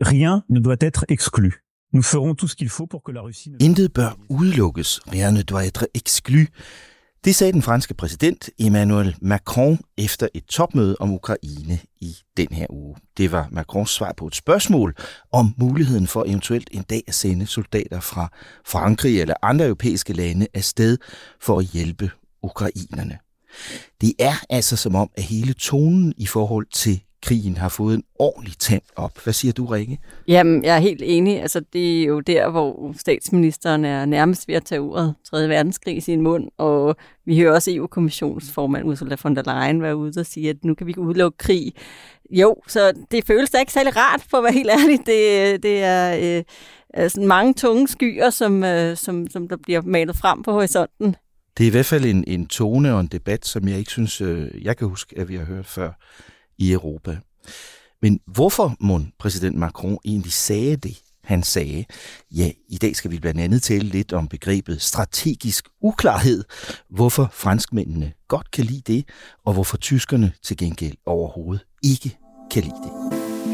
Rien ne doit être exclu. Nous ferons tout ce qu'il faut pour que la Russie. Intet bør udelukkes. Rien doit être exclu. Det sagde den franske præsident Emmanuel Macron efter et topmøde om Ukraine i den her uge. Det var Macrons svar på et spørgsmål om muligheden for eventuelt en dag at sende soldater fra Frankrig eller andre europæiske lande afsted for at hjælpe ukrainerne. Det er altså som om, at hele tonen i forhold til krigen har fået en ordentlig tand op. Hvad siger du, Rikke? Jamen, jeg er helt enig. Altså, det er jo der, hvor statsministeren er nærmest ved at tage ordet 3. verdenskrig i sin mund, og vi hører også EU-kommissionsformand Ursula von der Leyen være ude og sige, at nu kan vi ikke udelukke krig. Jo, så det føles da ikke særlig rart, for at være helt ærlig. Det, det er øh, sådan mange tunge skyer, som, øh, som, som der bliver malet frem på horisonten. Det er i hvert fald en, en tone og en debat, som jeg ikke synes, øh, jeg kan huske, at vi har hørt før i Europa. Men hvorfor må præsident Macron egentlig sagde det, han sagde? Ja, i dag skal vi blandt andet tale lidt om begrebet strategisk uklarhed, hvorfor franskmændene godt kan lide det, og hvorfor tyskerne til gengæld overhovedet ikke kan lide det.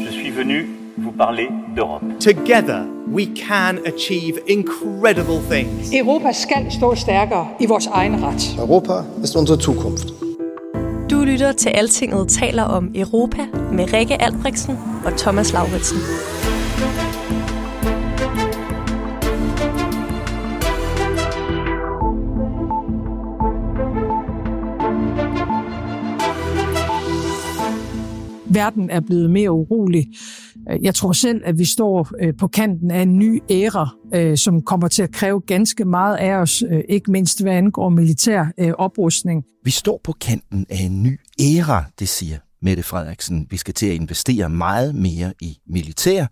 Je suis venu vous parler d'Europe. Together, we can achieve incredible things. Europa skal stå stærkere i vores egen ret. Europa ist unsere Zukunft. Du lytter til Altinget taler om Europa med Rikke Albrechtsen og Thomas Lauritsen. Verden er blevet mere urolig. Øh, jeg tror selv, at vi står øh, på kanten af en ny æra, øh, som kommer til at kræve ganske meget af os, ikke mindst hvad angår militær oprustning. Vi står på kanten af en ny æra, det siger Mette Frederiksen. Vi skal til at investere meget mere i militær,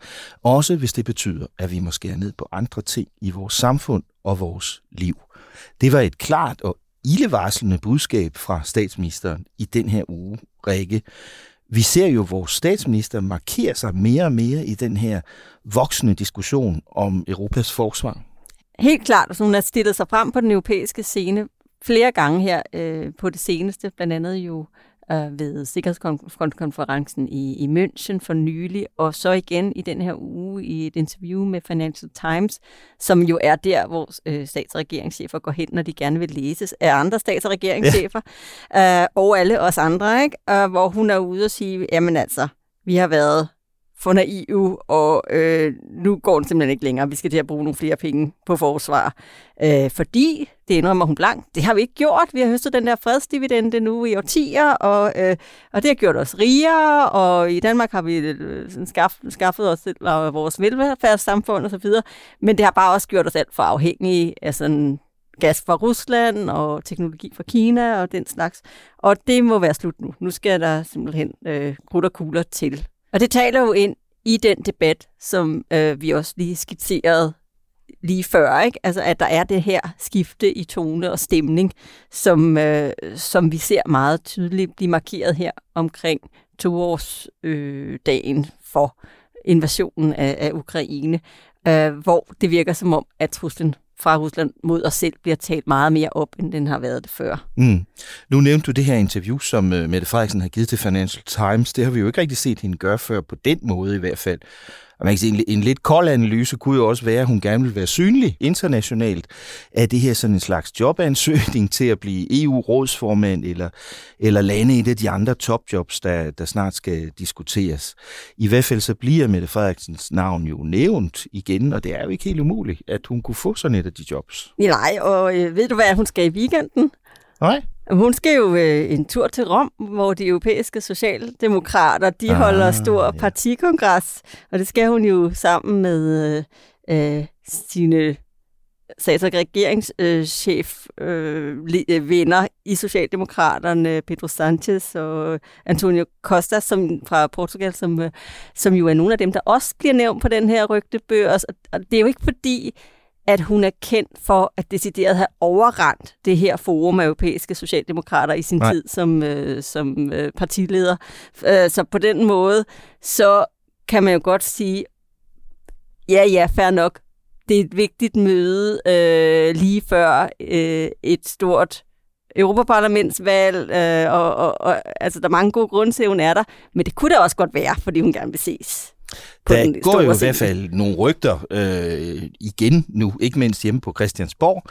også hvis det betyder, at vi må skære ned på andre ting i vores samfund og vores liv. Det var et klart og ildevarslende budskab fra statsministeren i den her uge, Rikke. Vi ser jo, vores statsminister markere sig mere og mere i den her voksende diskussion om Europas forsvar. Helt klart, at hun har stillet sig frem på den europæiske scene flere gange her øh, på det seneste, blandt andet jo øh, ved Sikkerhedskonferencen i, i München for nylig, og så igen i den her uge i et interview med Financial Times, som jo er der, hvor øh, stats- og regeringschefer går hen, når de gerne vil læses af andre stats- og regeringschefer, ja. øh, og alle os andre, ikke? Øh, hvor hun er ude og sige, jamen altså, vi har været for naive, og øh, nu går den simpelthen ikke længere. Vi skal til at bruge nogle flere penge på forsvar. Øh, fordi, det indrømmer hun blank, det har vi ikke gjort. Vi har høstet den der fredsdividende nu i årtier, og, øh, og det har gjort os rigere, og i Danmark har vi øh, skaff, skaffet os til vores velfærdssamfund osv., men det har bare også gjort os alt for afhængige af sådan gas fra Rusland og teknologi fra Kina og den slags. Og det må være slut nu. Nu skal der simpelthen øh, krudt og kugler til. Og det taler jo ind i den debat, som øh, vi også lige skitserede lige før, ikke? Altså, at der er det her skifte i tone og stemning, som, øh, som vi ser meget tydeligt blive markeret her omkring toårsdagen øh, for invasionen af, af Ukraine, øh, hvor det virker som om, at truslen fra Rusland mod os selv bliver talt meget mere op, end den har været det før. Mm. Nu nævnte du det her interview, som øh, Mette Frederiksen har givet til Financial Times. Det har vi jo ikke rigtig set hende gøre før, på den måde i hvert fald. Og man kan sige, en, en lidt kold analyse kunne jo også være, at hun gerne vil være synlig internationalt. Er det her sådan en slags jobansøgning til at blive EU-rådsformand, eller, eller lande et af de andre topjobs, der, der snart skal diskuteres? I hvert fald så bliver Mette Frederiksens navn jo nævnt igen, og det er jo ikke helt umuligt, at hun kunne få sådan et af de jobs. Nej, og øh, ved du hvad, hun skal i weekenden? Nej. Hun skal jo øh, en tur til Rom, hvor de europæiske socialdemokrater, de ah, holder stor ja. partikongres, og det skal hun jo sammen med øh, sine stats- og regeringschef øh, øh, venner i Socialdemokraterne, Pedro Sanchez og Antonio Costa som, fra Portugal, som, øh, som jo er nogle af dem, der også bliver nævnt på den her rygtebørs. Og det er jo ikke fordi, at hun er kendt for at decideret have overrendt det her forum af europæiske socialdemokrater i sin Nej. tid som, øh, som øh, partileder. Øh, så på den måde, så kan man jo godt sige, ja, ja, fair nok, det er et vigtigt møde øh, lige før øh, et stort Europaparlamentsvalg, øh, og, og, og altså, der er mange gode grunde til, at hun er der, men det kunne da også godt være, fordi hun gerne vil ses. Der går jo i hvert fald nogle rygter øh, igen nu, ikke mindst hjemme på Christiansborg.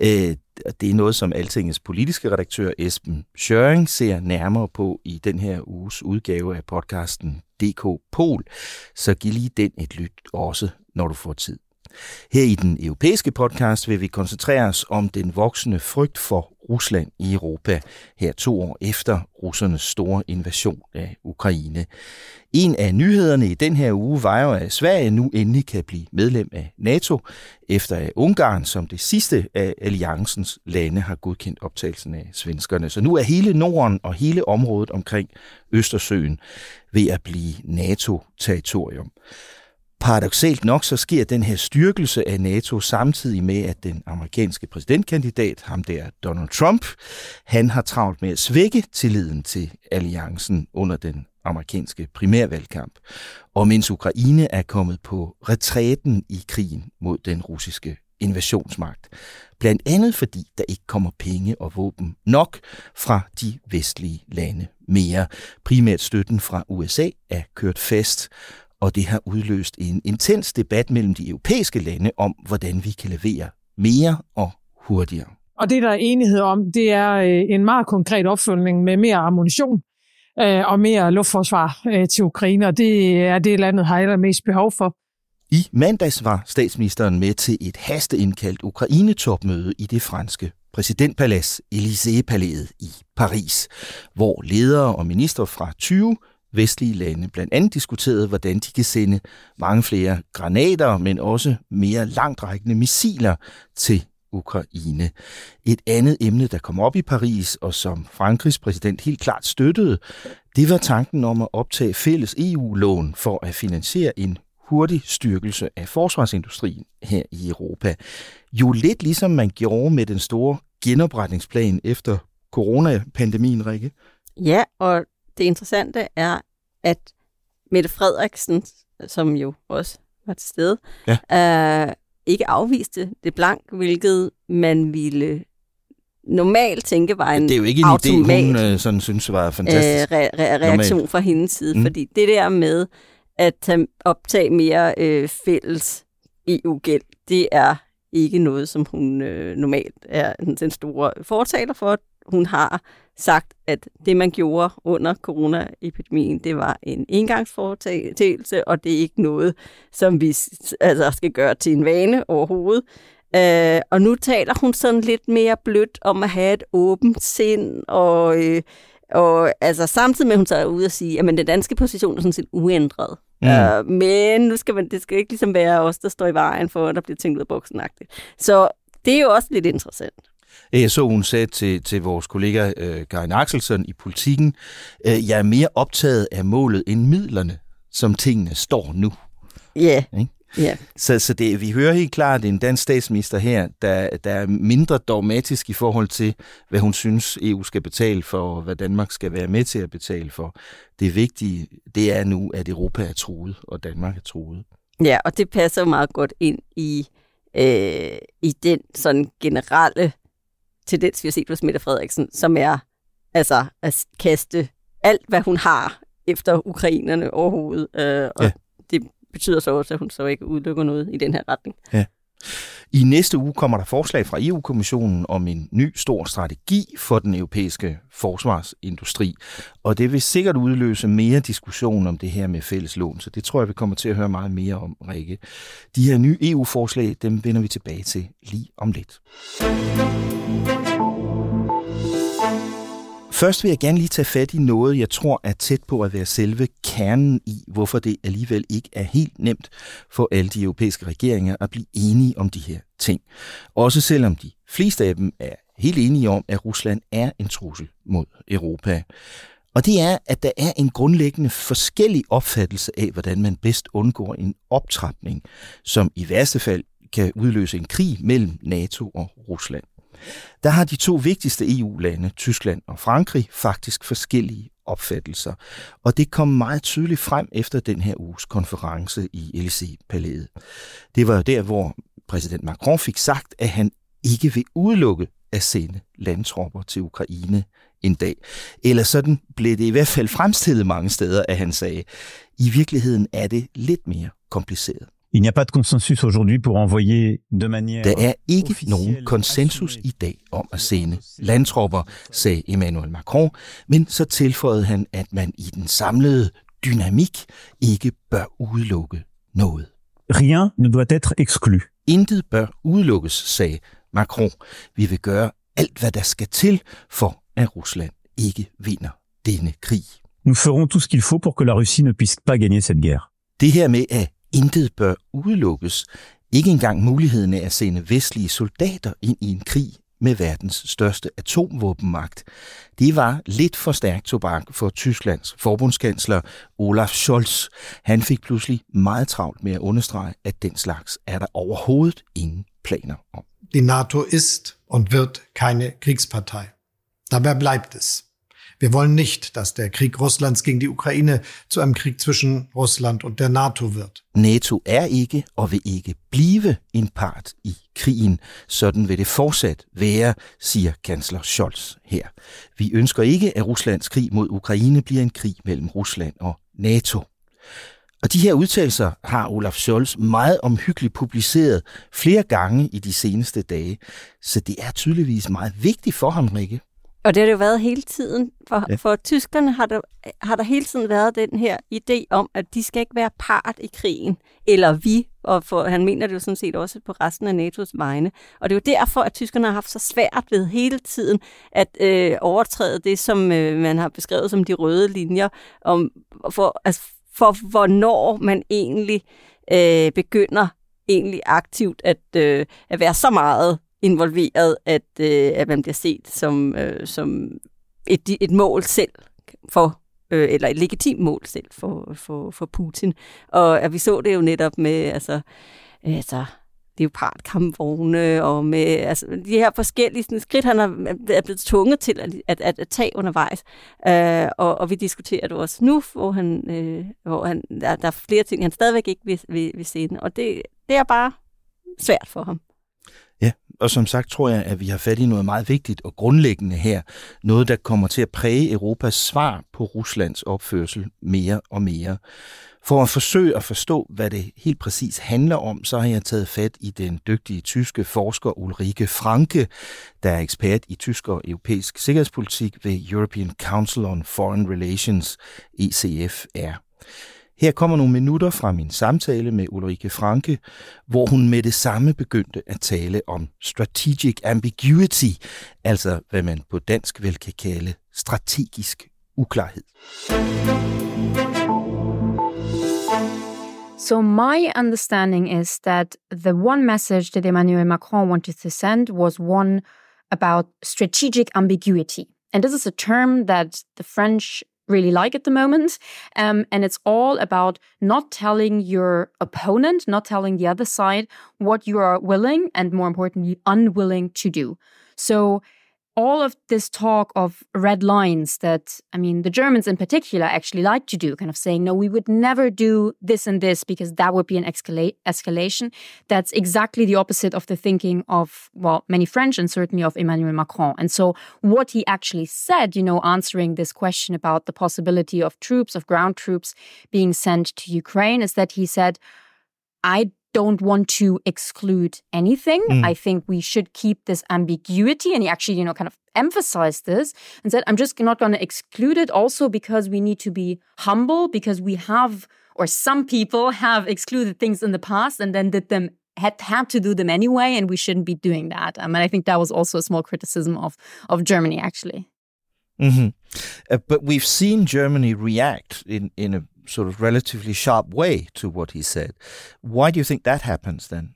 Øh, det er noget, som Altingets politiske redaktør Esben Schøring ser nærmere på i den her uges udgave af podcasten DK Pol. Så giv lige den et lyt også, når du får tid. Her i den europæiske podcast vil vi koncentrere os om den voksende frygt for Rusland i Europa, her to år efter russernes store invasion af Ukraine. En af nyhederne i den her uge var jo, at Sverige nu endelig kan blive medlem af NATO, efter at Ungarn som det sidste af alliancens lande har godkendt optagelsen af svenskerne. Så nu er hele Norden og hele området omkring Østersøen ved at blive NATO-territorium. Paradoxalt nok så sker den her styrkelse af NATO samtidig med, at den amerikanske præsidentkandidat, ham der Donald Trump, han har travlt med at svække tilliden til alliancen under den amerikanske primærvalgkamp. Og mens Ukraine er kommet på retræten i krigen mod den russiske invasionsmagt. Blandt andet fordi der ikke kommer penge og våben nok fra de vestlige lande mere. Primært støtten fra USA er kørt fast, og det har udløst en intens debat mellem de europæiske lande om, hvordan vi kan levere mere og hurtigere. Og det, der er enighed om, det er øh, en meget konkret opfølgning med mere ammunition øh, og mere luftforsvar øh, til Ukraine, og det er det, landet har allermest behov for. I mandags var statsministeren med til et hasteindkaldt Ukraine-topmøde i det franske præsidentpalads Élysée-palæet i Paris, hvor ledere og minister fra 20 vestlige lande blandt andet diskuteret, hvordan de kan sende mange flere granater, men også mere langtrækkende missiler til Ukraine. Et andet emne, der kom op i Paris, og som Frankrigs præsident helt klart støttede, det var tanken om at optage fælles EU-lån for at finansiere en hurtig styrkelse af forsvarsindustrien her i Europa. Jo lidt ligesom man gjorde med den store genopretningsplan efter coronapandemien, Rikke. Ja, og det interessante er, at Mette Frederiksen, som jo også var til stede, ja. øh, ikke afviste det blank, hvilket man ville normalt tænke var en Det er jo ikke en idé, hun øh, sådan synes var fantastisk. Øh, re- re- reaktion normalt. fra hendes side, mm. fordi det der med at tage, optage mere øh, fælles EU-gæld, det er ikke noget, som hun øh, normalt er den store fortaler for. Hun har sagt, at det, man gjorde under coronaepidemien, det var en engangsforetagelse, og det er ikke noget, som vi altså, skal gøre til en vane overhovedet. Øh, og nu taler hun sådan lidt mere blødt om at have et åbent sind, og, øh, og altså, samtidig med, at hun så er ude og sige, at den danske position er sådan set uændret. Mm. Uh, men nu skal man, det skal ikke ligesom være os, der står i vejen for, at der bliver tænkt ud af boksen Så det er jo også lidt interessant. Jeg så, hun sagde til, til vores kollega uh, Karin Axelsson i politikken, uh, jeg er mere optaget af målet end midlerne, som tingene står nu. Ja. Yeah. Yeah. Så, så det, vi hører helt klart, en dansk statsminister her, der, der er mindre dogmatisk i forhold til, hvad hun synes, EU skal betale for, og hvad Danmark skal være med til at betale for. Det vigtige, det er nu, at Europa er truet, og Danmark er truet. Ja, og det passer meget godt ind i, øh, i den sådan generelle tendens, vi har set hos Mette Frederiksen, som er altså at kaste alt, hvad hun har efter ukrainerne overhovedet. Øh, og ja. det betyder så også, at hun så ikke udelukker noget i den her retning. Ja. I næste uge kommer der forslag fra EU-kommissionen om en ny stor strategi for den europæiske forsvarsindustri, og det vil sikkert udløse mere diskussion om det her med fælles lån, så det tror jeg, vi kommer til at høre meget mere om, Rikke. De her nye EU-forslag, dem vender vi tilbage til lige om lidt. Først vil jeg gerne lige tage fat i noget, jeg tror er tæt på at være selve kernen i, hvorfor det alligevel ikke er helt nemt for alle de europæiske regeringer at blive enige om de her ting. Også selvom de fleste af dem er helt enige om, at Rusland er en trussel mod Europa. Og det er, at der er en grundlæggende forskellig opfattelse af, hvordan man bedst undgår en optrapning, som i værste fald kan udløse en krig mellem NATO og Rusland. Der har de to vigtigste EU-lande, Tyskland og Frankrig, faktisk forskellige opfattelser. Og det kom meget tydeligt frem efter den her uges konference i Elysée-palæet. Det var jo der, hvor præsident Macron fik sagt, at han ikke vil udelukke at sende landtropper til Ukraine en dag. Eller sådan blev det i hvert fald fremstillet mange steder, at han sagde, i virkeligheden er det lidt mere kompliceret. Il n'y a pas de consensus aujourd'hui pour envoyer de manière Der er ikke nogen konsensus i dag om at sende landtropper, sagde Emmanuel Macron, men så tilføjede han, at man i den samlede dynamik ikke bør udelukke noget. Rien ne doit être exclu. Intet bør udelukkes, sagde Macron. Vi vil gøre alt, hvad der skal til, for at Rusland ikke vinder denne krig. Nous ferons tout ce qu'il faut pour que la Russie ne puisse pas gagner cette guerre. Det her med, at intet bør udelukkes, ikke engang muligheden af at sende vestlige soldater ind i en krig med verdens største atomvåbenmagt, det var lidt for stærkt tobak for Tysklands forbundskansler Olaf Scholz. Han fik pludselig meget travlt med at understrege, at den slags er der overhovedet ingen planer om. Die NATO ist und wird keine Kriegspartei. Dabei bleibt es. Wir wollen nicht, dass der Krieg Russlands gegen die Ukraine zu einem Krieg zwischen Russland und der NATO wird. NATO er ikke og vil ikke blive en part i krigen. Sådan vil det fortsat være, siger kansler Scholz her. Vi ønsker ikke, at Ruslands krig mod Ukraine bliver en krig mellem Rusland og NATO. Og de her udtalelser har Olaf Scholz meget omhyggeligt publiceret flere gange i de seneste dage, så det er tydeligvis meget vigtigt for ham, Rikke. Og det har det jo været hele tiden. For, ja. for tyskerne har der, har der hele tiden været den her idé om, at de skal ikke være part i krigen, eller vi, og for, han mener det jo sådan set også på resten af NATO's vegne. Og det er jo derfor, at tyskerne har haft så svært ved hele tiden at øh, overtræde det, som øh, man har beskrevet som de røde linjer, om, for, altså, for hvornår man egentlig øh, begynder egentlig aktivt at, øh, at være så meget involveret, at, øh, at man bliver set som, øh, som et, et mål selv for øh, eller et legitimt mål selv for, for, for Putin. Og at vi så det jo netop med, altså, altså leopardkampvogne og med altså, de her forskellige sådan, skridt, han er, er blevet tvunget til at, at, at, at tage undervejs. Uh, og, og vi diskuterer det også nu, hvor, han, øh, hvor han, der, der er flere ting, han stadigvæk ikke vil, vil, vil se den. Og det, det er bare svært for ham. Og som sagt tror jeg, at vi har fat i noget meget vigtigt og grundlæggende her. Noget, der kommer til at præge Europas svar på Ruslands opførsel mere og mere. For at forsøge at forstå, hvad det helt præcis handler om, så har jeg taget fat i den dygtige tyske forsker Ulrike Franke, der er ekspert i tysk og europæisk sikkerhedspolitik ved European Council on Foreign Relations, ECFR. Her kommer nogle minutter fra min samtale med Ulrike Franke, hvor hun med det samme begyndte at tale om strategic ambiguity, altså hvad man på dansk vel kan kalde strategisk uklarhed. So, my understanding is that the one message that Emmanuel Macron wanted to send was one about strategic ambiguity. And this is a term that the French really like at the moment. Um, and it's all about not telling your opponent, not telling the other side what you are willing and more importantly, unwilling to do. So all of this talk of red lines that, I mean, the Germans in particular actually like to do, kind of saying, no, we would never do this and this because that would be an escalation. That's exactly the opposite of the thinking of, well, many French and certainly of Emmanuel Macron. And so what he actually said, you know, answering this question about the possibility of troops, of ground troops being sent to Ukraine, is that he said, I don't want to exclude anything. Mm. I think we should keep this ambiguity. And he actually, you know, kind of emphasized this and said, I'm just not going to exclude it also because we need to be humble because we have, or some people have excluded things in the past and then did them had had to do them anyway, and we shouldn't be doing that. Um, and I think that was also a small criticism of of Germany, actually. Mm-hmm. Uh, but we've seen Germany react in, in a sort of relatively sharp way to what he said. Why do you think that happens then?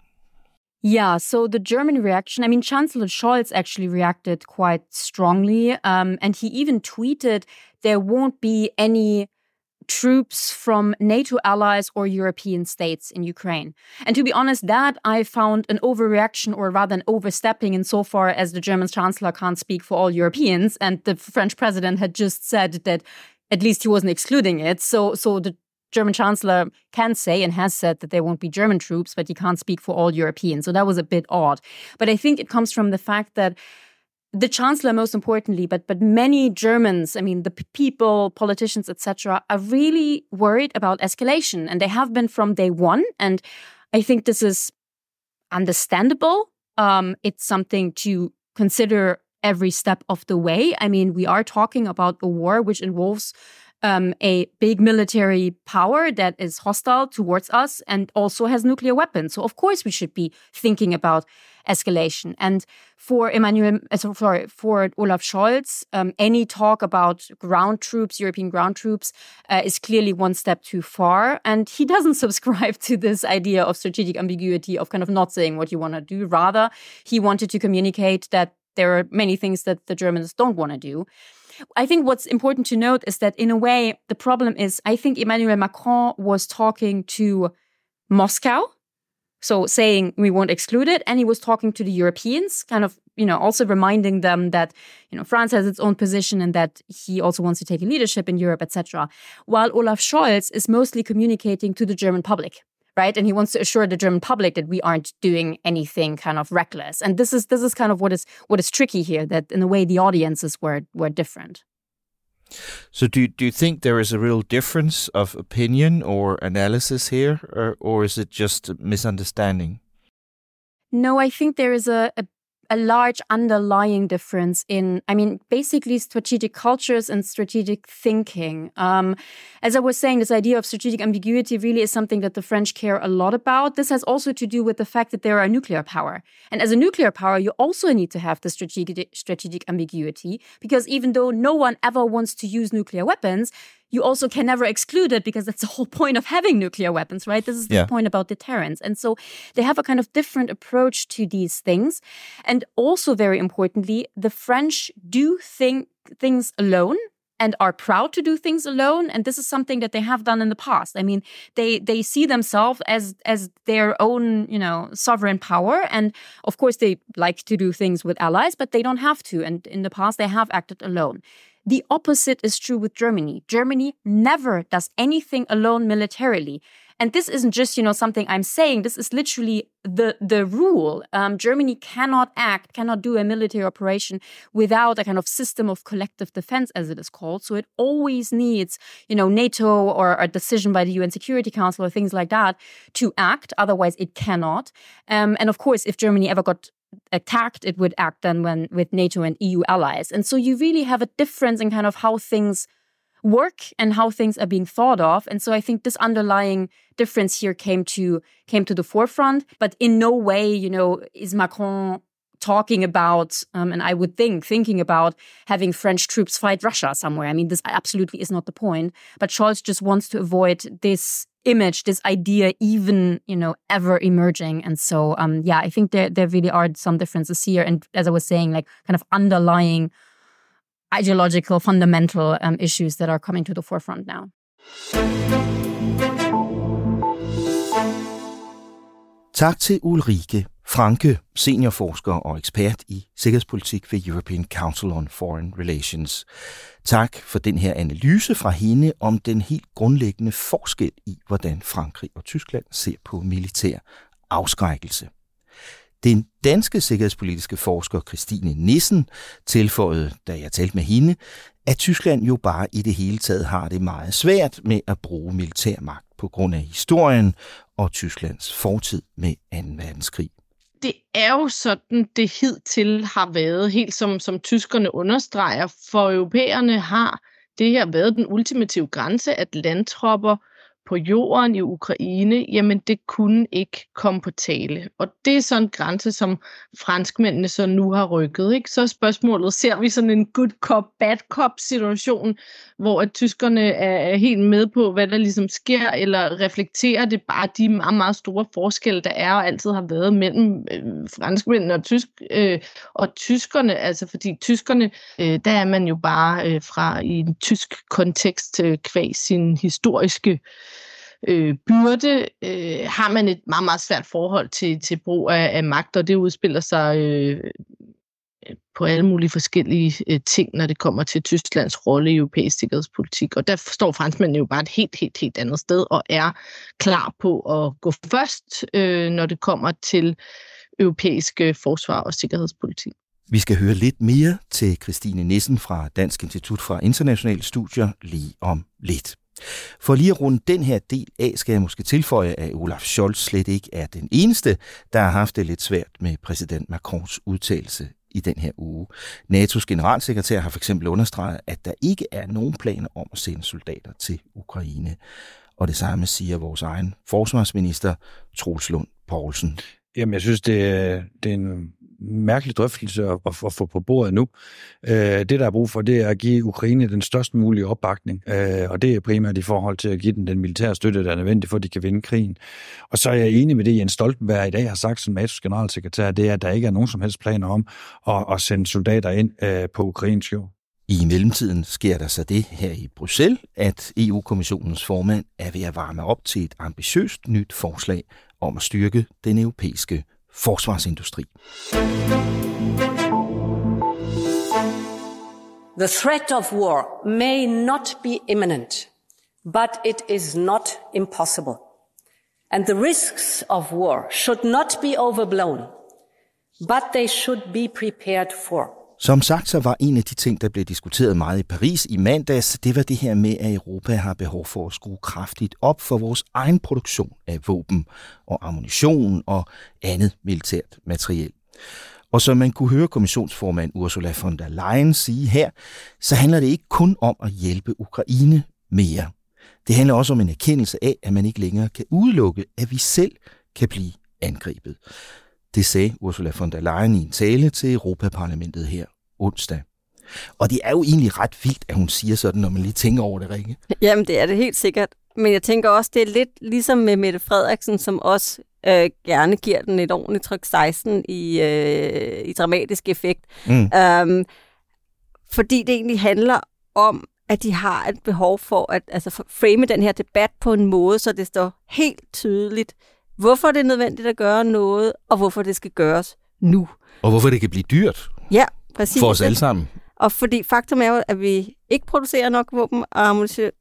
Yeah, so the German reaction, I mean, Chancellor Scholz actually reacted quite strongly. Um, and he even tweeted there won't be any troops from NATO allies or European states in Ukraine. And to be honest, that I found an overreaction or rather an overstepping insofar as the German chancellor can't speak for all Europeans. And the French president had just said that at least he wasn't excluding it. So, so the German chancellor can say and has said that there won't be German troops, but he can't speak for all Europeans. So that was a bit odd. But I think it comes from the fact that the chancellor most importantly but but many germans i mean the people politicians etc are really worried about escalation and they have been from day one and i think this is understandable um, it's something to consider every step of the way i mean we are talking about a war which involves um, a big military power that is hostile towards us and also has nuclear weapons. So of course we should be thinking about escalation. And for Emmanuel, uh, sorry, for Olaf Scholz, um, any talk about ground troops, European ground troops, uh, is clearly one step too far. And he doesn't subscribe to this idea of strategic ambiguity of kind of not saying what you want to do. Rather, he wanted to communicate that there are many things that the Germans don't want to do. I think what's important to note is that in a way, the problem is I think Emmanuel Macron was talking to Moscow. So saying we won't exclude it. And he was talking to the Europeans, kind of, you know, also reminding them that, you know, France has its own position and that he also wants to take a leadership in Europe, etc. While Olaf Scholz is mostly communicating to the German public right? And he wants to assure the german public that we aren't doing anything kind of reckless. And this is this is kind of what is what is tricky here that in a way the audiences were were different. So do do you think there is a real difference of opinion or analysis here or, or is it just misunderstanding? No i think there is a, a a large underlying difference in, I mean, basically strategic cultures and strategic thinking. Um, as I was saying, this idea of strategic ambiguity really is something that the French care a lot about. This has also to do with the fact that they are a nuclear power. And as a nuclear power, you also need to have the strategic, strategic ambiguity because even though no one ever wants to use nuclear weapons, you also can never exclude it because that's the whole point of having nuclear weapons, right? This is the yeah. point about deterrence. And so they have a kind of different approach to these things. And also, very importantly, the French do think things alone and are proud to do things alone and this is something that they have done in the past i mean they they see themselves as as their own you know sovereign power and of course they like to do things with allies but they don't have to and in the past they have acted alone the opposite is true with Germany. Germany never does anything alone militarily. And this isn't just, you know, something I'm saying. This is literally the the rule. Um, Germany cannot act, cannot do a military operation without a kind of system of collective defense, as it is called. So it always needs, you know, NATO or a decision by the UN Security Council or things like that to act. Otherwise, it cannot. Um, and of course, if Germany ever got attacked, it would act then when with NATO and EU allies. And so you really have a difference in kind of how things work and how things are being thought of. And so I think this underlying difference here came to came to the forefront. But in no way, you know, is Macron talking about, um, and I would think, thinking about having French troops fight Russia somewhere. I mean, this absolutely is not the point. But Scholz just wants to avoid this image, this idea, even you know, ever emerging. And so, um, yeah, I think there there really are some differences here. And as I was saying, like kind of underlying ideological, fundamental um, issues that are coming to the forefront now. Tak til Ulrike Franke, seniorforsker og ekspert i sikkerhedspolitik ved European Council on Foreign Relations. Tak for den her analyse fra hende om den helt grundlæggende forskel i, hvordan Frankrig og Tyskland ser på militær afskrækkelse. Den danske sikkerhedspolitiske forsker Christine Nissen tilføjede, da jeg talte med hende, at Tyskland jo bare i det hele taget har det meget svært med at bruge militærmagt på grund af historien og Tysklands fortid med 2. verdenskrig det er jo sådan, det hidtil har været, helt som, som tyskerne understreger. For europæerne har det her været den ultimative grænse, at landtropper på jorden i Ukraine, jamen det kunne ikke komme på tale. Og det er sådan en grænse, som franskmændene så nu har rykket. Ikke? Så er spørgsmålet, ser vi sådan en good cop, bad cop situation, hvor at tyskerne er helt med på, hvad der ligesom sker, eller reflekterer det bare de meget, meget store forskelle, der er og altid har været mellem øh, franskmændene og, tysk, øh, og tyskerne, altså fordi tyskerne, øh, der er man jo bare øh, fra i en tysk kontekst øh, kvæg sin historiske øh, øh, byrde, øh, har man et meget, meget svært forhold til, til brug af, af magt, og det udspiller sig øh, på alle mulige forskellige øh, ting, når det kommer til Tysklands rolle i europæisk sikkerhedspolitik. Og der står franskmændene jo bare et helt, helt, helt andet sted, og er klar på at gå først, øh, når det kommer til europæisk øh, forsvar og sikkerhedspolitik. Vi skal høre lidt mere til Christine Nissen fra Dansk Institut for Internationale Studier lige om lidt. For lige at runde den her del af, skal jeg måske tilføje, at Olaf Scholz slet ikke er den eneste, der har haft det lidt svært med præsident Macrons udtalelse i den her uge. NATO's generalsekretær har for eksempel understreget, at der ikke er nogen planer om at sende soldater til Ukraine. Og det samme siger vores egen forsvarsminister, Troels Lund Poulsen. Jamen, jeg synes, det er, det er en mærkelig drøftelse at, at, at få på bordet nu. Øh, det, der er brug for, det er at give Ukraine den størst mulige opbakning, øh, og det er primært i forhold til at give den den militære støtte, der er nødvendig for, at de kan vinde krigen. Og så er jeg enig med det, Jens Stoltenberg i dag har sagt som NATO's generalsekretær, det er, at der ikke er nogen som helst planer om at, at sende soldater ind øh, på ukrainsk jord. I mellemtiden sker der så det her i Bruxelles, at EU-kommissionens formand er ved at varme op til et ambitiøst nyt forslag om at styrke den europæiske forsvarsindustri. The threat of war may not be imminent, but it is not impossible. And the risks of war should not be overblown, but they should be prepared for. Som sagt, så var en af de ting, der blev diskuteret meget i Paris i mandags, det var det her med, at Europa har behov for at skrue kraftigt op for vores egen produktion af våben og ammunition og andet militært materiel. Og som man kunne høre kommissionsformand Ursula von der Leyen sige her, så handler det ikke kun om at hjælpe Ukraine mere. Det handler også om en erkendelse af, at man ikke længere kan udelukke, at vi selv kan blive angrebet. Det sagde Ursula von der Leyen i en tale til Europaparlamentet her onsdag. Og det er jo egentlig ret vildt, at hun siger sådan, når man lige tænker over det, Rikke. Jamen, det er det helt sikkert. Men jeg tænker også, det er lidt ligesom med Mette Frederiksen, som også øh, gerne giver den et ordentligt tryk 16 i, øh, i dramatisk effekt. Mm. Øhm, fordi det egentlig handler om, at de har et behov for at altså, frame den her debat på en måde, så det står helt tydeligt, hvorfor det er nødvendigt at gøre noget, og hvorfor det skal gøres nu. Og hvorfor det kan blive dyrt. Ja, præcis. For os alle sammen. Og fordi faktum er jo, at vi ikke producerer nok våben og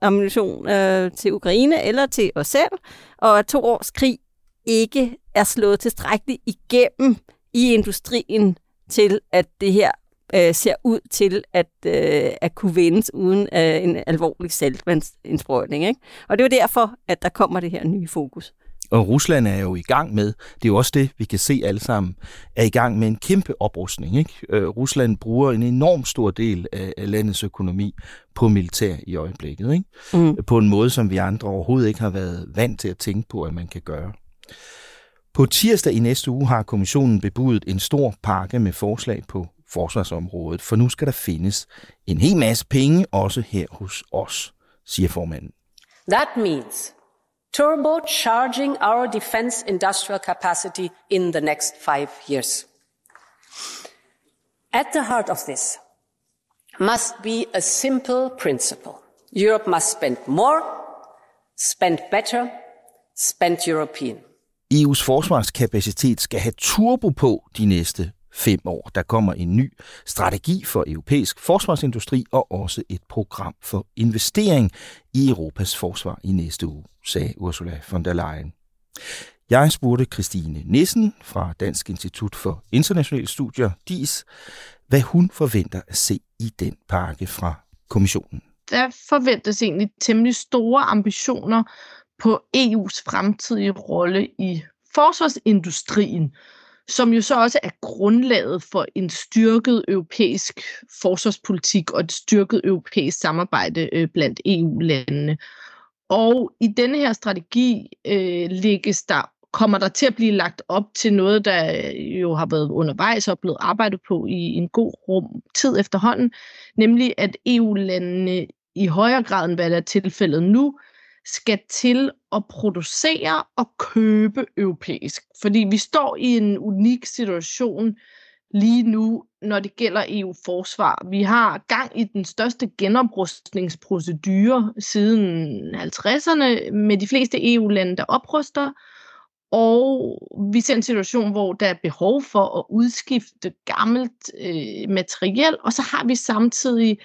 ammunition øh, til Ukraine eller til os selv, og at to års krig ikke er slået tilstrækkeligt igennem i industrien til, at det her øh, ser ud til at, øh, at kunne vindes uden øh, en alvorlig saltvandsindsprøjtning. Ikke? Og det er derfor, at der kommer det her nye fokus. Og Rusland er jo i gang med, det er jo også det, vi kan se alle sammen, er i gang med en kæmpe oprustning. Ikke? Øh, Rusland bruger en enorm stor del af, af landets økonomi på militær i øjeblikket. Ikke? Mm. På en måde, som vi andre overhovedet ikke har været vant til at tænke på, at man kan gøre. På tirsdag i næste uge har kommissionen bebudet en stor pakke med forslag på forsvarsområdet, for nu skal der findes en hel masse penge også her hos os, siger formanden. That means turbocharging our defense industrial capacity in the next five years. At the heart of this must be a simple principle. Europe must spend more, spend better, spend European. EU's forsvarskapacitet skal have turbo på de næste fem år. Der kommer en ny strategi for europæisk forsvarsindustri og også et program for investering i Europas forsvar i næste uge, sagde Ursula von der Leyen. Jeg spurgte Christine Nissen fra Dansk Institut for Internationale Studier, DIS, hvad hun forventer at se i den pakke fra kommissionen. Der forventes egentlig temmelig store ambitioner på EU's fremtidige rolle i forsvarsindustrien som jo så også er grundlaget for en styrket europæisk forsvarspolitik og et styrket europæisk samarbejde øh, blandt EU-landene. Og i denne her strategi øh, lægges der kommer der til at blive lagt op til noget, der øh, jo har været undervejs og blevet arbejdet på i en god rum tid efterhånden, nemlig at EU-landene i højere grad end hvad der er tilfældet nu, skal til at producere og købe europæisk. Fordi vi står i en unik situation lige nu, når det gælder EU-forsvar. Vi har gang i den største genoprustningsprocedure siden 50'erne med de fleste EU-lande, der opruster, og vi ser en situation, hvor der er behov for at udskifte gammelt øh, materiel, og så har vi samtidig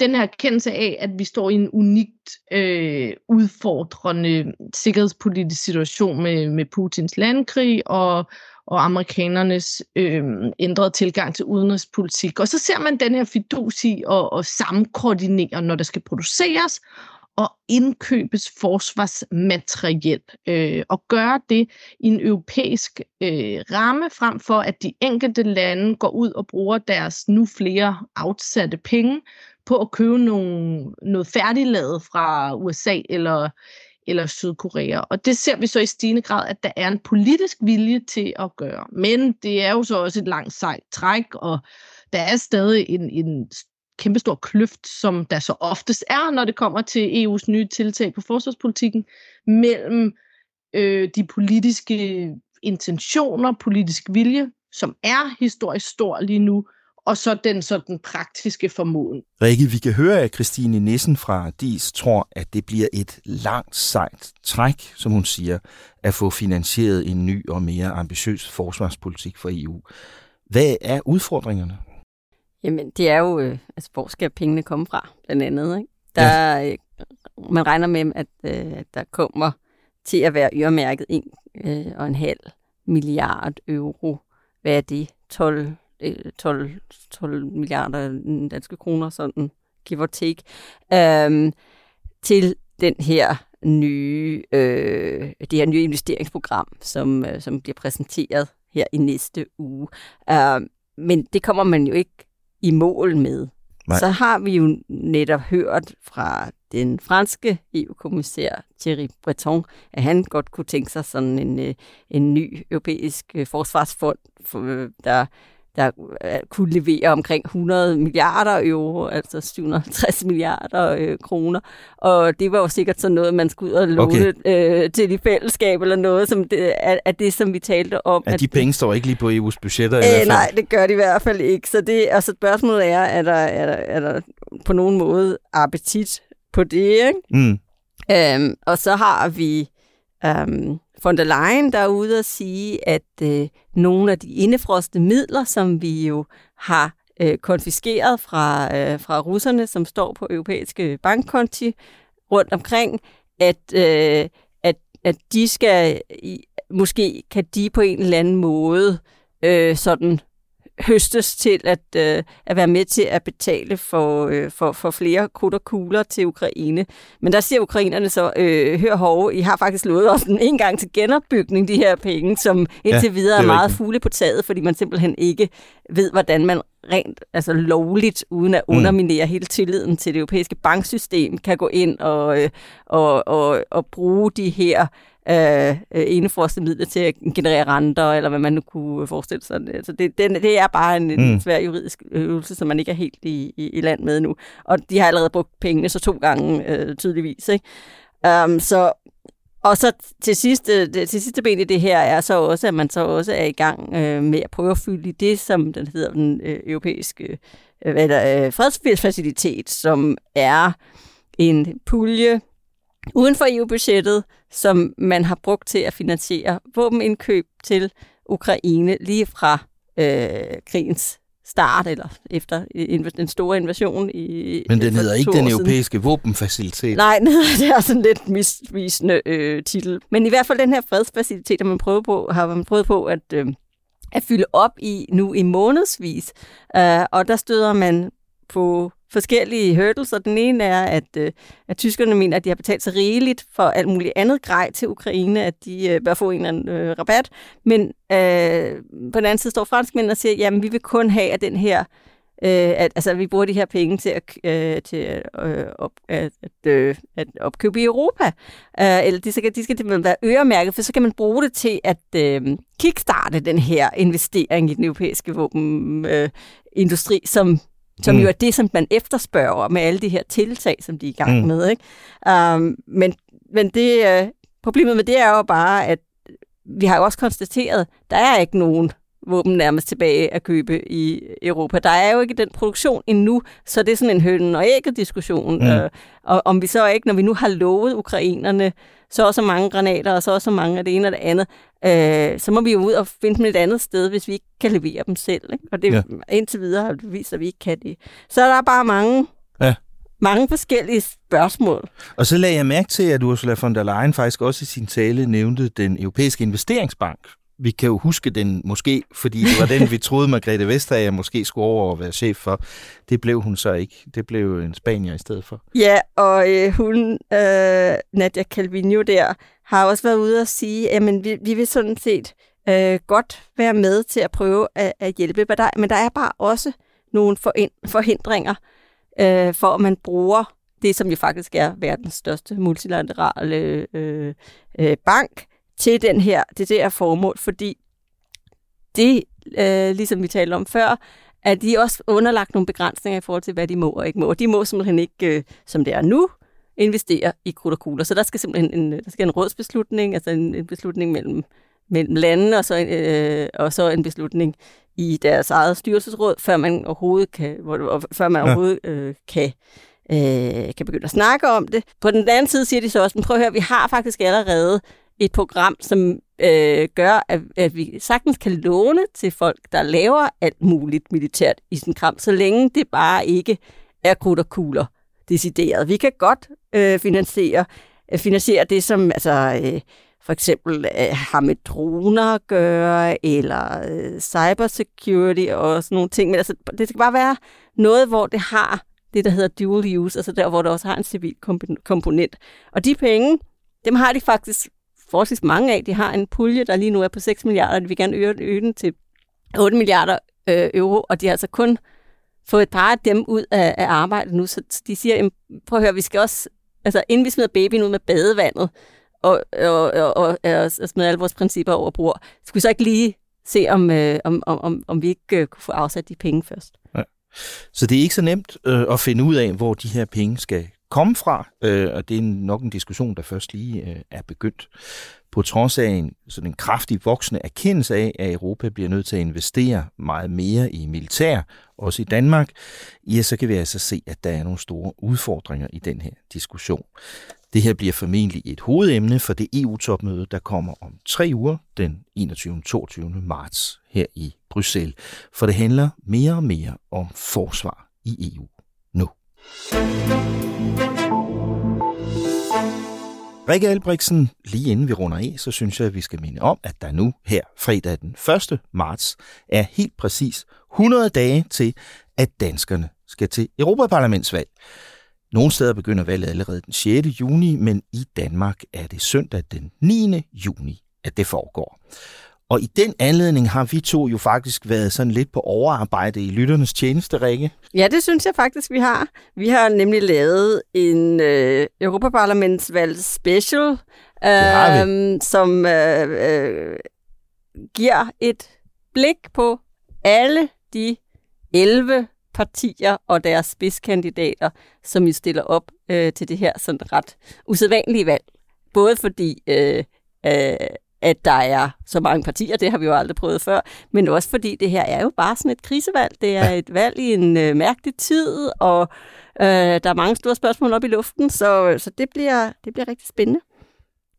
den her erkendelse af, at vi står i en unikt øh, udfordrende sikkerhedspolitisk situation med, med Putins landkrig og, og amerikanernes øh, ændrede tilgang til udenrigspolitik. Og så ser man den her fidus i at, at samkoordinere, når der skal produceres, og indkøbes forsvarsmateriel øh, og gøre det i en europæisk øh, ramme, frem for at de enkelte lande går ud og bruger deres nu flere afsatte penge på at købe nogle, noget færdiglavet fra USA eller, eller Sydkorea. Og det ser vi så i stigende grad, at der er en politisk vilje til at gøre. Men det er jo så også et langt sejt træk, og der er stadig en, en kæmpestor kløft, som der så oftest er, når det kommer til EU's nye tiltag på forsvarspolitikken, mellem øh, de politiske intentioner, politisk vilje, som er historisk stor lige nu, og så den sådan praktiske formåen. Rikke, vi kan høre, at Christine Nissen fra DIS tror, at det bliver et langt sejt træk, som hun siger, at få finansieret en ny og mere ambitiøs forsvarspolitik for EU. Hvad er udfordringerne? Jamen, det er jo, øh, altså, hvor skal pengene komme fra, blandt andet, ikke? Der, ja. øh, man regner med, at øh, der kommer til at være øremærket en øh, og en halv milliard euro. Hvad er det? 12, øh, 12, 12 milliarder danske kroner, sådan give or take, øh, til den her nye, øh, det her nye investeringsprogram, som, øh, som bliver præsenteret her i næste uge. Øh, men det kommer man jo ikke i mål med. Nej. Så har vi jo netop hørt fra den franske EU-kommissær Thierry Breton, at han godt kunne tænke sig sådan en, øh, en ny europæisk øh, forsvarsfond, øh, der der øh, kunne levere omkring 100 milliarder euro, altså 750 milliarder øh, kroner. Og det var jo sikkert sådan noget, man skulle ud og låne okay. øh, til i fællesskab, eller noget, som det, er, er det, som vi talte om. At, at de penge står ikke lige på EU's budgetter øh, i hvert fald? Nej, det gør de i hvert fald ikke. Så det, altså spørgsmålet er, er der, er der, er der på nogen måde appetit på det, ikke? Mm. Øhm, og så har vi øhm, von der Leyen, der er ude og sige, at øh, nogle af de indefroste midler, som vi jo har øh, konfiskeret fra, øh, fra russerne, som står på europæiske bankkonti rundt omkring, at, øh, at, at de skal, i, måske kan de på en eller anden måde øh, sådan høstes til at, øh, at være med til at betale for, øh, for, for flere krudt og kugler til Ukraine. Men der siger ukrainerne så, øh, hør hov, I har faktisk lovet os en, en gang til genopbygning, de her penge, som indtil ja, videre er, er meget rigtigt. fugle på taget, fordi man simpelthen ikke ved, hvordan man rent altså lovligt, uden at mm. underminere mm. hele tilliden til det europæiske banksystem, kan gå ind og, øh, og, og, og bruge de her øh, indefroste midler til at generere renter, eller hvad man nu kunne forestille sig. Altså det, det, det er bare en, en mm. svær juridisk øvelse, som man ikke er helt i, i, i land med nu. Og de har allerede brugt pengene så to gange øh, tydeligvis. Ikke? Um, så og så til sidste, øh, det, til sidste ben i det her er så også, at man så også er i gang øh, med at prøve at fylde i det, som den hedder den øh, europæiske øh, eller, øh, fredsfacilitet, som er en pulje uden for EU-budgettet, som man har brugt til at finansiere våbenindkøb til Ukraine lige fra øh, krigens start, eller efter den store invasion i Men den hedder ikke den europæiske siden. våbenfacilitet. Nej, det er sådan lidt misvisende øh, titel. Men i hvert fald den her fredsfacilitet, har man prøvet på, har man prøvet på at, øh, at fylde op i nu i månedsvis. Uh, og der støder man på forskellige hurdles, og den ene er, at, øh, at tyskerne mener, at de har betalt sig rigeligt for alt muligt andet grej til Ukraine, at de øh, bør få en eller anden øh, rabat. Men øh, på den anden side står franskmændene og siger, jamen vi vil kun have, at den her øh, at altså, vi bruger de her penge til at, øh, til at, øh, op, at, at, øh, at opkøbe i Europa. Øh, eller de skal, de skal simpelthen være øremærket, for så kan man bruge det til at øh, kickstarte den her investering i den europæiske våbenindustri, øh, som som mm. jo er det, som man efterspørger med alle de her tiltag, som de er i gang mm. med. Ikke? Um, men men det, øh, problemet med det er jo bare, at vi har jo også konstateret, der er ikke nogen våben nærmest tilbage at købe i Europa. Der er jo ikke den produktion endnu, så det er sådan en hønnen og ægget diskussion. Mm. Øh, og om vi så ikke, når vi nu har lovet ukrainerne så også mange granater, og så også mange af det ene og det andet, øh, så må vi jo ud og finde dem et andet sted, hvis vi ikke kan levere dem selv. Ikke? Og det ja. indtil videre har det vist, at vi ikke kan det. Så der er bare mange ja mange forskellige spørgsmål. Og så lagde jeg mærke til, at Ursula von der Leyen faktisk også i sin tale nævnte den europæiske investeringsbank. Vi kan jo huske den måske, fordi det var den, vi troede, Margrethe Vestager måske skulle over og være chef for. Det blev hun så ikke. Det blev en spanier i stedet for. Ja, og øh, hun, øh, Nadia Calvino der, har også været ude og sige, at vi, vi vil sådan set øh, godt være med til at prøve at, at hjælpe, men der, men der er bare også nogle forhindringer øh, for at man bruger det, som jo faktisk er verdens største multilaterale øh, øh, bank, til den her, det der formål, fordi det, øh, ligesom vi talte om før, at de også underlagt nogle begrænsninger i forhold til, hvad de må og ikke må. De må simpelthen ikke, øh, som det er nu, investere i krudt og kugler. Så der skal simpelthen en, der skal en rådsbeslutning, altså en, en beslutning mellem, mellem landene, og så, øh, og så en beslutning i deres eget styrelsesråd, før man overhovedet kan, hvor, før man ja. overhovedet øh, kan, øh, kan begynde at snakke om det. På den anden side siger de så også, men prøv at høre, vi har faktisk allerede et program, som øh, gør, at, at vi sagtens kan låne til folk, der laver alt muligt militært i sin kram, så længe det bare ikke er krudt og kugler decideret. Vi kan godt øh, finansiere, øh, finansiere det, som altså, øh, for eksempel øh, har med droner at gøre, eller øh, cybersecurity og sådan nogle ting. Men altså, det skal bare være noget, hvor det har det, der hedder dual use, altså der, hvor det også har en civil komponent. Og de penge, dem har de faktisk forholdsvis mange af. De har en pulje, der lige nu er på 6 milliarder, de vil gerne øge, øge den til 8 milliarder øh, euro, og de har altså kun fået et par af dem ud af, af arbejdet nu, så de siger, prøv at høre, vi skal også, altså inden vi smider babyen ud med badevandet, og, og, og, og, og smider alle vores principper over bord, skulle vi så ikke lige se, om, øh, om, om, om vi ikke øh, kunne få afsat de penge først. Ja. Så det er ikke så nemt øh, at finde ud af, hvor de her penge skal komme fra, øh, og det er nok en diskussion, der først lige øh, er begyndt. På trods af en sådan en kraftig voksende erkendelse af, at Europa bliver nødt til at investere meget mere i militær, også i Danmark, ja, så kan vi altså se, at der er nogle store udfordringer i den her diskussion. Det her bliver formentlig et hovedemne for det EU-topmøde, der kommer om tre uger, den 21. 22. marts her i Bruxelles. For det handler mere og mere om forsvar i EU. Rikke Albrechtsen, lige inden vi runder af, så synes jeg, at vi skal minde om, at der nu her fredag den 1. marts er helt præcis 100 dage til, at danskerne skal til Europaparlamentsvalg. Nogle steder begynder valget allerede den 6. juni, men i Danmark er det søndag den 9. juni, at det foregår. Og i den anledning har vi to jo faktisk været sådan lidt på overarbejde i lytternes tjeneste, Rikke. Ja, det synes jeg faktisk, vi har. Vi har nemlig lavet en øh, Europaparlamentsvalg special, øh, som øh, øh, giver et blik på alle de 11 partier og deres spidskandidater, som jo stiller op øh, til det her sådan ret usædvanlige valg. Både fordi øh, øh, at der er så mange partier, det har vi jo aldrig prøvet før, men også fordi det her er jo bare sådan et krisevalg. Det er et valg i en øh, mærkelig tid, og øh, der er mange store spørgsmål op i luften, så, så det, bliver, det bliver rigtig spændende.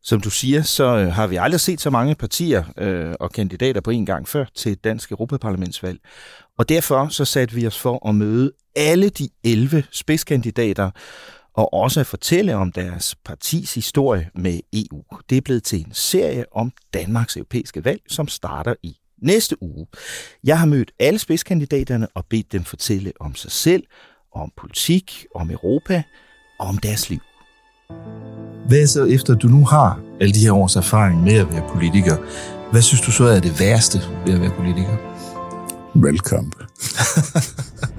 Som du siger, så øh, har vi aldrig set så mange partier øh, og kandidater på en gang før til et dansk Europaparlamentsvalg. Og derfor så satte vi os for at møde alle de 11 spidskandidater, og også at fortælle om deres partis historie med EU. Det er blevet til en serie om Danmarks europæiske valg, som starter i næste uge. Jeg har mødt alle spidskandidaterne og bedt dem fortælle om sig selv, om politik, om Europa og om deres liv. Hvad er så efter du nu har alle de her års erfaring med at være politiker? Hvad synes du så er det værste ved at være politiker? Valgkamp.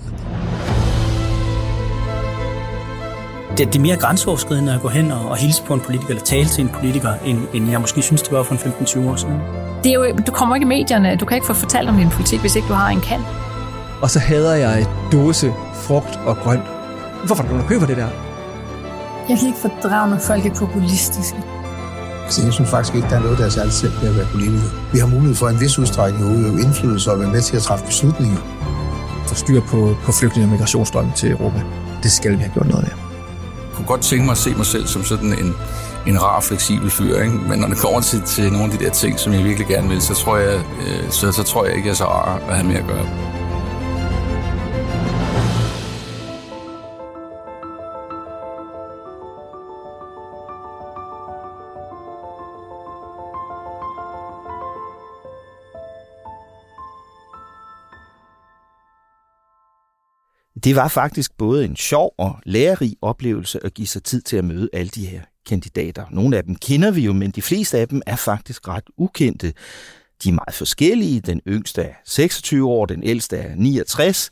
det, det er mere grænseoverskridende at gå hen og, og hilse på en politiker, eller tale til en politiker, end, end jeg måske synes, det var for 15-20 år siden. Det er jo, du kommer ikke i medierne, du kan ikke få fortalt om din politik, hvis ikke du har en kan. Og så hader jeg dåse, frugt og grønt. Hvorfor er der nogen, der køber det der? Jeg kan ikke fordrage, når folk er populistiske. Altså, jeg synes faktisk ikke, der er noget, der er særligt selv ved at være politiker. Vi har mulighed for en vis udstrækning at udøve indflydelse og være med til at træffe beslutninger. Få styr på, på flygtninge og migrationsstrømmen til Europa. Det skal vi have gjort noget ved. Kunne godt tænke mig at se mig selv som sådan en, en rar, fleksibel fyr, ikke? men når det kommer til, til nogle af de der ting, som jeg virkelig gerne vil, så tror jeg, øh, så, så tror jeg ikke, jeg er så rar at have med at gøre. Det var faktisk både en sjov og lærerig oplevelse at give sig tid til at møde alle de her kandidater. Nogle af dem kender vi jo, men de fleste af dem er faktisk ret ukendte. De er meget forskellige. Den yngste er 26 år, den ældste er 69.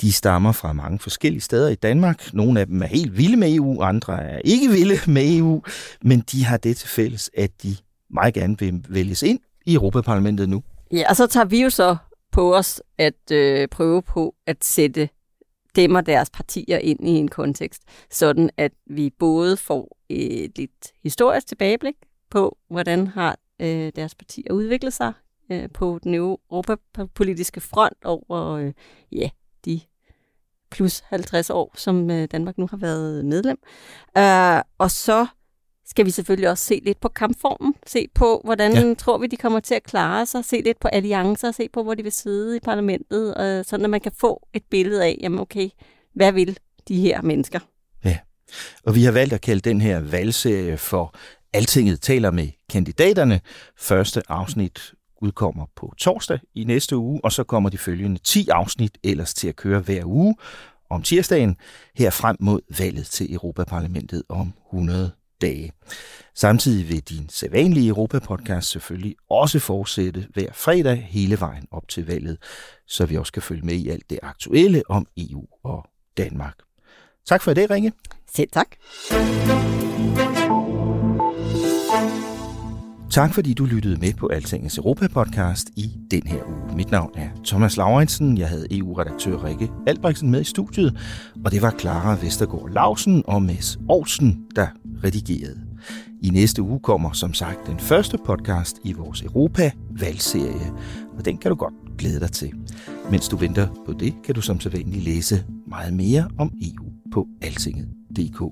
De stammer fra mange forskellige steder i Danmark. Nogle af dem er helt vilde med EU, andre er ikke vilde med EU, men de har det til fælles, at de meget gerne vil vælges ind i Europaparlamentet nu. Ja, og så tager vi jo så på os at øh, prøve på at sætte dem deres partier ind i en kontekst, sådan at vi både får et lidt historisk tilbageblik på, hvordan har øh, deres partier udviklet sig øh, på den europapolitiske front over øh, ja, de plus 50 år, som øh, Danmark nu har været medlem. Øh, og så skal vi selvfølgelig også se lidt på kampformen, se på, hvordan ja. tror vi, de kommer til at klare sig, se lidt på alliancer, se på, hvor de vil sidde i parlamentet, uh, sådan at man kan få et billede af, jamen okay, hvad vil de her mennesker? Ja, og vi har valgt at kalde den her valgserie for Altinget taler med kandidaterne. Første afsnit udkommer på torsdag i næste uge, og så kommer de følgende 10 afsnit ellers til at køre hver uge om tirsdagen, her frem mod valget til Europaparlamentet om 100 dage. Samtidig vil din sædvanlige Europa-podcast selvfølgelig også fortsætte hver fredag hele vejen op til valget, så vi også kan følge med i alt det aktuelle om EU og Danmark. Tak for det, Ringe. Selv tak. Tak fordi du lyttede med på Altingets Europa-podcast i den her uge. Mit navn er Thomas Lauritsen. Jeg havde EU-redaktør Rikke Albrechtsen med i studiet, og det var Clara Vestergaard Lausen og Mads Olsen, der redigerede. I næste uge kommer som sagt den første podcast i vores Europa-valgserie, og den kan du godt glæde dig til. Mens du venter på det, kan du som sædvanligt læse meget mere om EU på altinget.dk.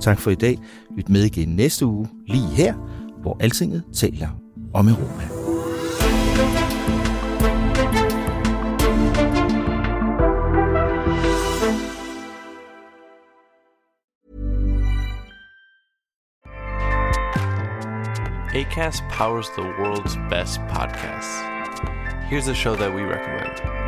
Tak for i dag. Lyt med igen næste uge, lige her, hvor Altinget taler om Europa. ACAST powers the world's best podcasts. Here's a show that we recommend.